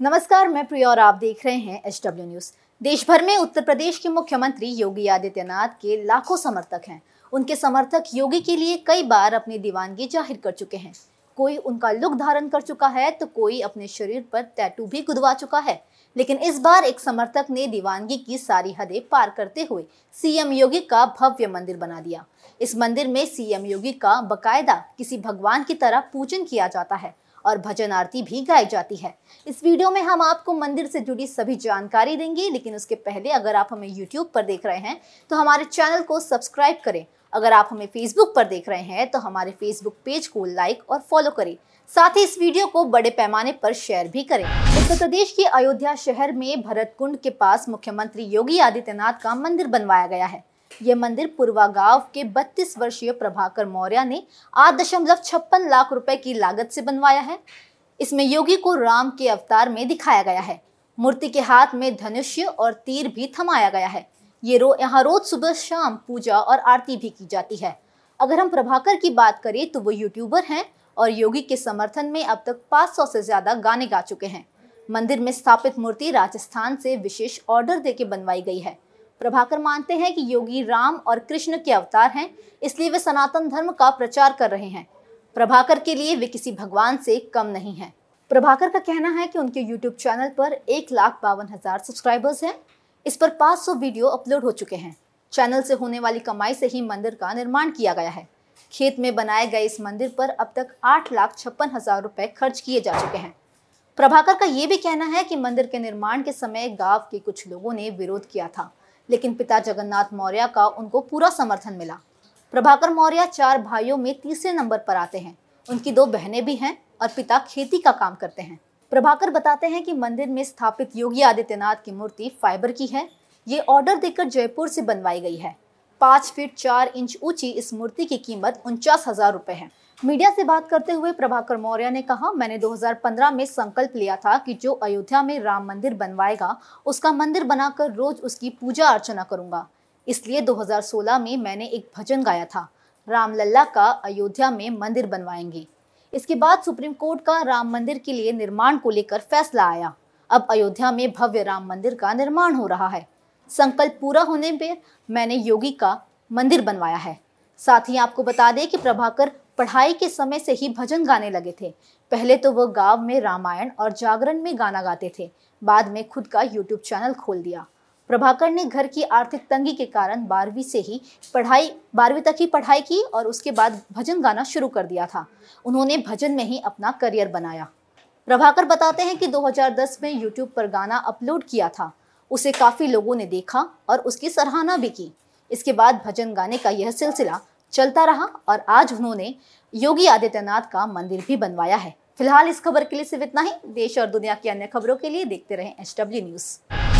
नमस्कार, मैं प्रिया और आप देख रहे हैं एच डब्ल्यू न्यूज़। देश भर में उत्तर प्रदेश के मुख्यमंत्री योगी आदित्यनाथ के लाखों समर्थक हैं। उनके समर्थक योगी के लिए कई बार अपनी दीवानगी ज़ाहिर कर चुके हैं। कोई उनका लुक धारण कर चुका है तो कोई अपने शरीर पर टैटू भी गुदवा चुका है। लेकिन इस बार एक समर्थक ने दीवानगी की सारी हदें पार करते हुए सीएम योगी का भव्य मंदिर बना दिया। इस मंदिर में सीएम योगी का बकायदा किसी भगवान की तरह पूजन किया जाता है। और भजन आरती भी गाई जाती है। इस वीडियो में हम आपको मंदिर से जुड़ी सभी जानकारी देंगे, लेकिन उसके पहले अगर आप हमें यूट्यूब पर देख रहे हैं तो हमारे चैनल को सब्सक्राइब करें। अगर आप हमें फेसबुक पर देख रहे हैं तो हमारे फेसबुक पेज को लाइक और फॉलो करें। साथ ही इस वीडियो को बड़े पैमाने पर शेयर भी करें। उत्तर प्रदेश के अयोध्या शहर में भरत कुंड के पास मुख्यमंत्री योगी आदित्यनाथ का मंदिर बनवाया गया है। ये मंदिर पूर्वा गाँव के 32 वर्षीय प्रभाकर मौर्य ने आठ दशमलव छप्पन लाख रुपए की लागत से बनवाया है। इसमें योगी को राम के अवतार में दिखाया गया है। मूर्ति के हाथ में धनुष्य और तीर भी थमाया गया है। ये रो यहाँ रोज सुबह शाम पूजा और आरती भी की जाती है। अगर हम प्रभाकर की बात करें तो वो यूट्यूबर हैं और योगी के समर्थन में अब तक 500 से ज़्यादा गाने गा चुके हैं। मंदिर में स्थापित मूर्ति राजस्थान से विशेष ऑर्डर देके बनवाई गई है। प्रभाकर मानते हैं कि योगी राम और कृष्ण के अवतार हैं, इसलिए वे सनातन धर्म का प्रचार कर रहे हैं। प्रभाकर के लिए वे किसी भगवान से कम नहीं हैं। प्रभाकर का कहना है कि उनके यूट्यूब चैनल पर एक लाख बावन हज़ार सब्सक्राइबर्स हैं। इस पर 500 वीडियो अपलोड हो चुके हैं। चैनल से होने वाली कमाई से ही मंदिर का निर्माण किया गया है। खेत में बनाए गए इस मंदिर पर अब तक आठ लाख छप्पन हज़ार रुपए खर्च किए जा चुके हैं। प्रभाकर का ये भी कहना है कि मंदिर के निर्माण के समय गाँव के कुछ लोगों ने विरोध किया था। लेकिन पिता जगन्नाथ मौर्य का उनको पूरा समर्थन मिला। प्रभाकर मौर्य चार भाइयों में तीसरे नंबर पर आते हैं। उनकी दो बहनें भी हैं और पिता खेती का काम करते हैं। प्रभाकर बताते हैं कि मंदिर में स्थापित योगी आदित्यनाथ की मूर्ति फाइबर की है। ये ऑर्डर देकर जयपुर से बनवाई गई है। पाँच फीट चार इंच ऊँची इस मूर्ति की कीमत उनचास हज़ार रुपए है। मीडिया से बात करते हुए प्रभाकर मौर्य ने कहा, मैंने 2015 में संकल्प लिया था कि जो अयोध्या में राम मंदिर बनवाएगा, उसका मंदिर बनाकर रोज उसकी पूजा अर्चना करूँगा। इसलिए 2016 में मैंने एक भजन गाया था राम लल्ला का अयोध्या में मंदिर बनवाएँगे। इसके बाद सुप्रीम कोर्ट का राम मंदिर के लिए निर्माण को लेकर फैसला आया। अब अयोध्या में भव्य राम मंदिर का निर्माण हो रहा है। संकल्प पूरा होने पर मैंने योगी का मंदिर बनवाया है। साथ ही आपको बता दें कि प्रभाकर पढ़ाई के समय से ही भजन गाने लगे थे। पहले तो वह गाँव में रामायण और जागरण में गाना गाते थे। बाद में खुद का यूट्यूब चैनल खोल दिया। प्रभाकर ने घर की आर्थिक तंगी के कारण बारहवीं से ही पढ़ाई, बारहवीं तक ही पढ़ाई की और उसके बाद भजन गाना शुरू कर दिया था। उन्होंने भजन में ही अपना करियर बनाया। प्रभाकर बताते हैं कि 2010 में यूट्यूब पर गाना अपलोड किया था। उसे काफ़ी लोगों ने देखा और उसकी सराहना भी की। इसके बाद भजन गाने का यह सिलसिला चलता रहा और आज उन्होंने योगी आदित्यनाथ का मंदिर भी बनवाया है। फ़िलहाल इस खबर के लिए सिर्फ़ इतना ही। देश और दुनिया की अन्य खबरों के लिए देखते रहें एच न्यूज़।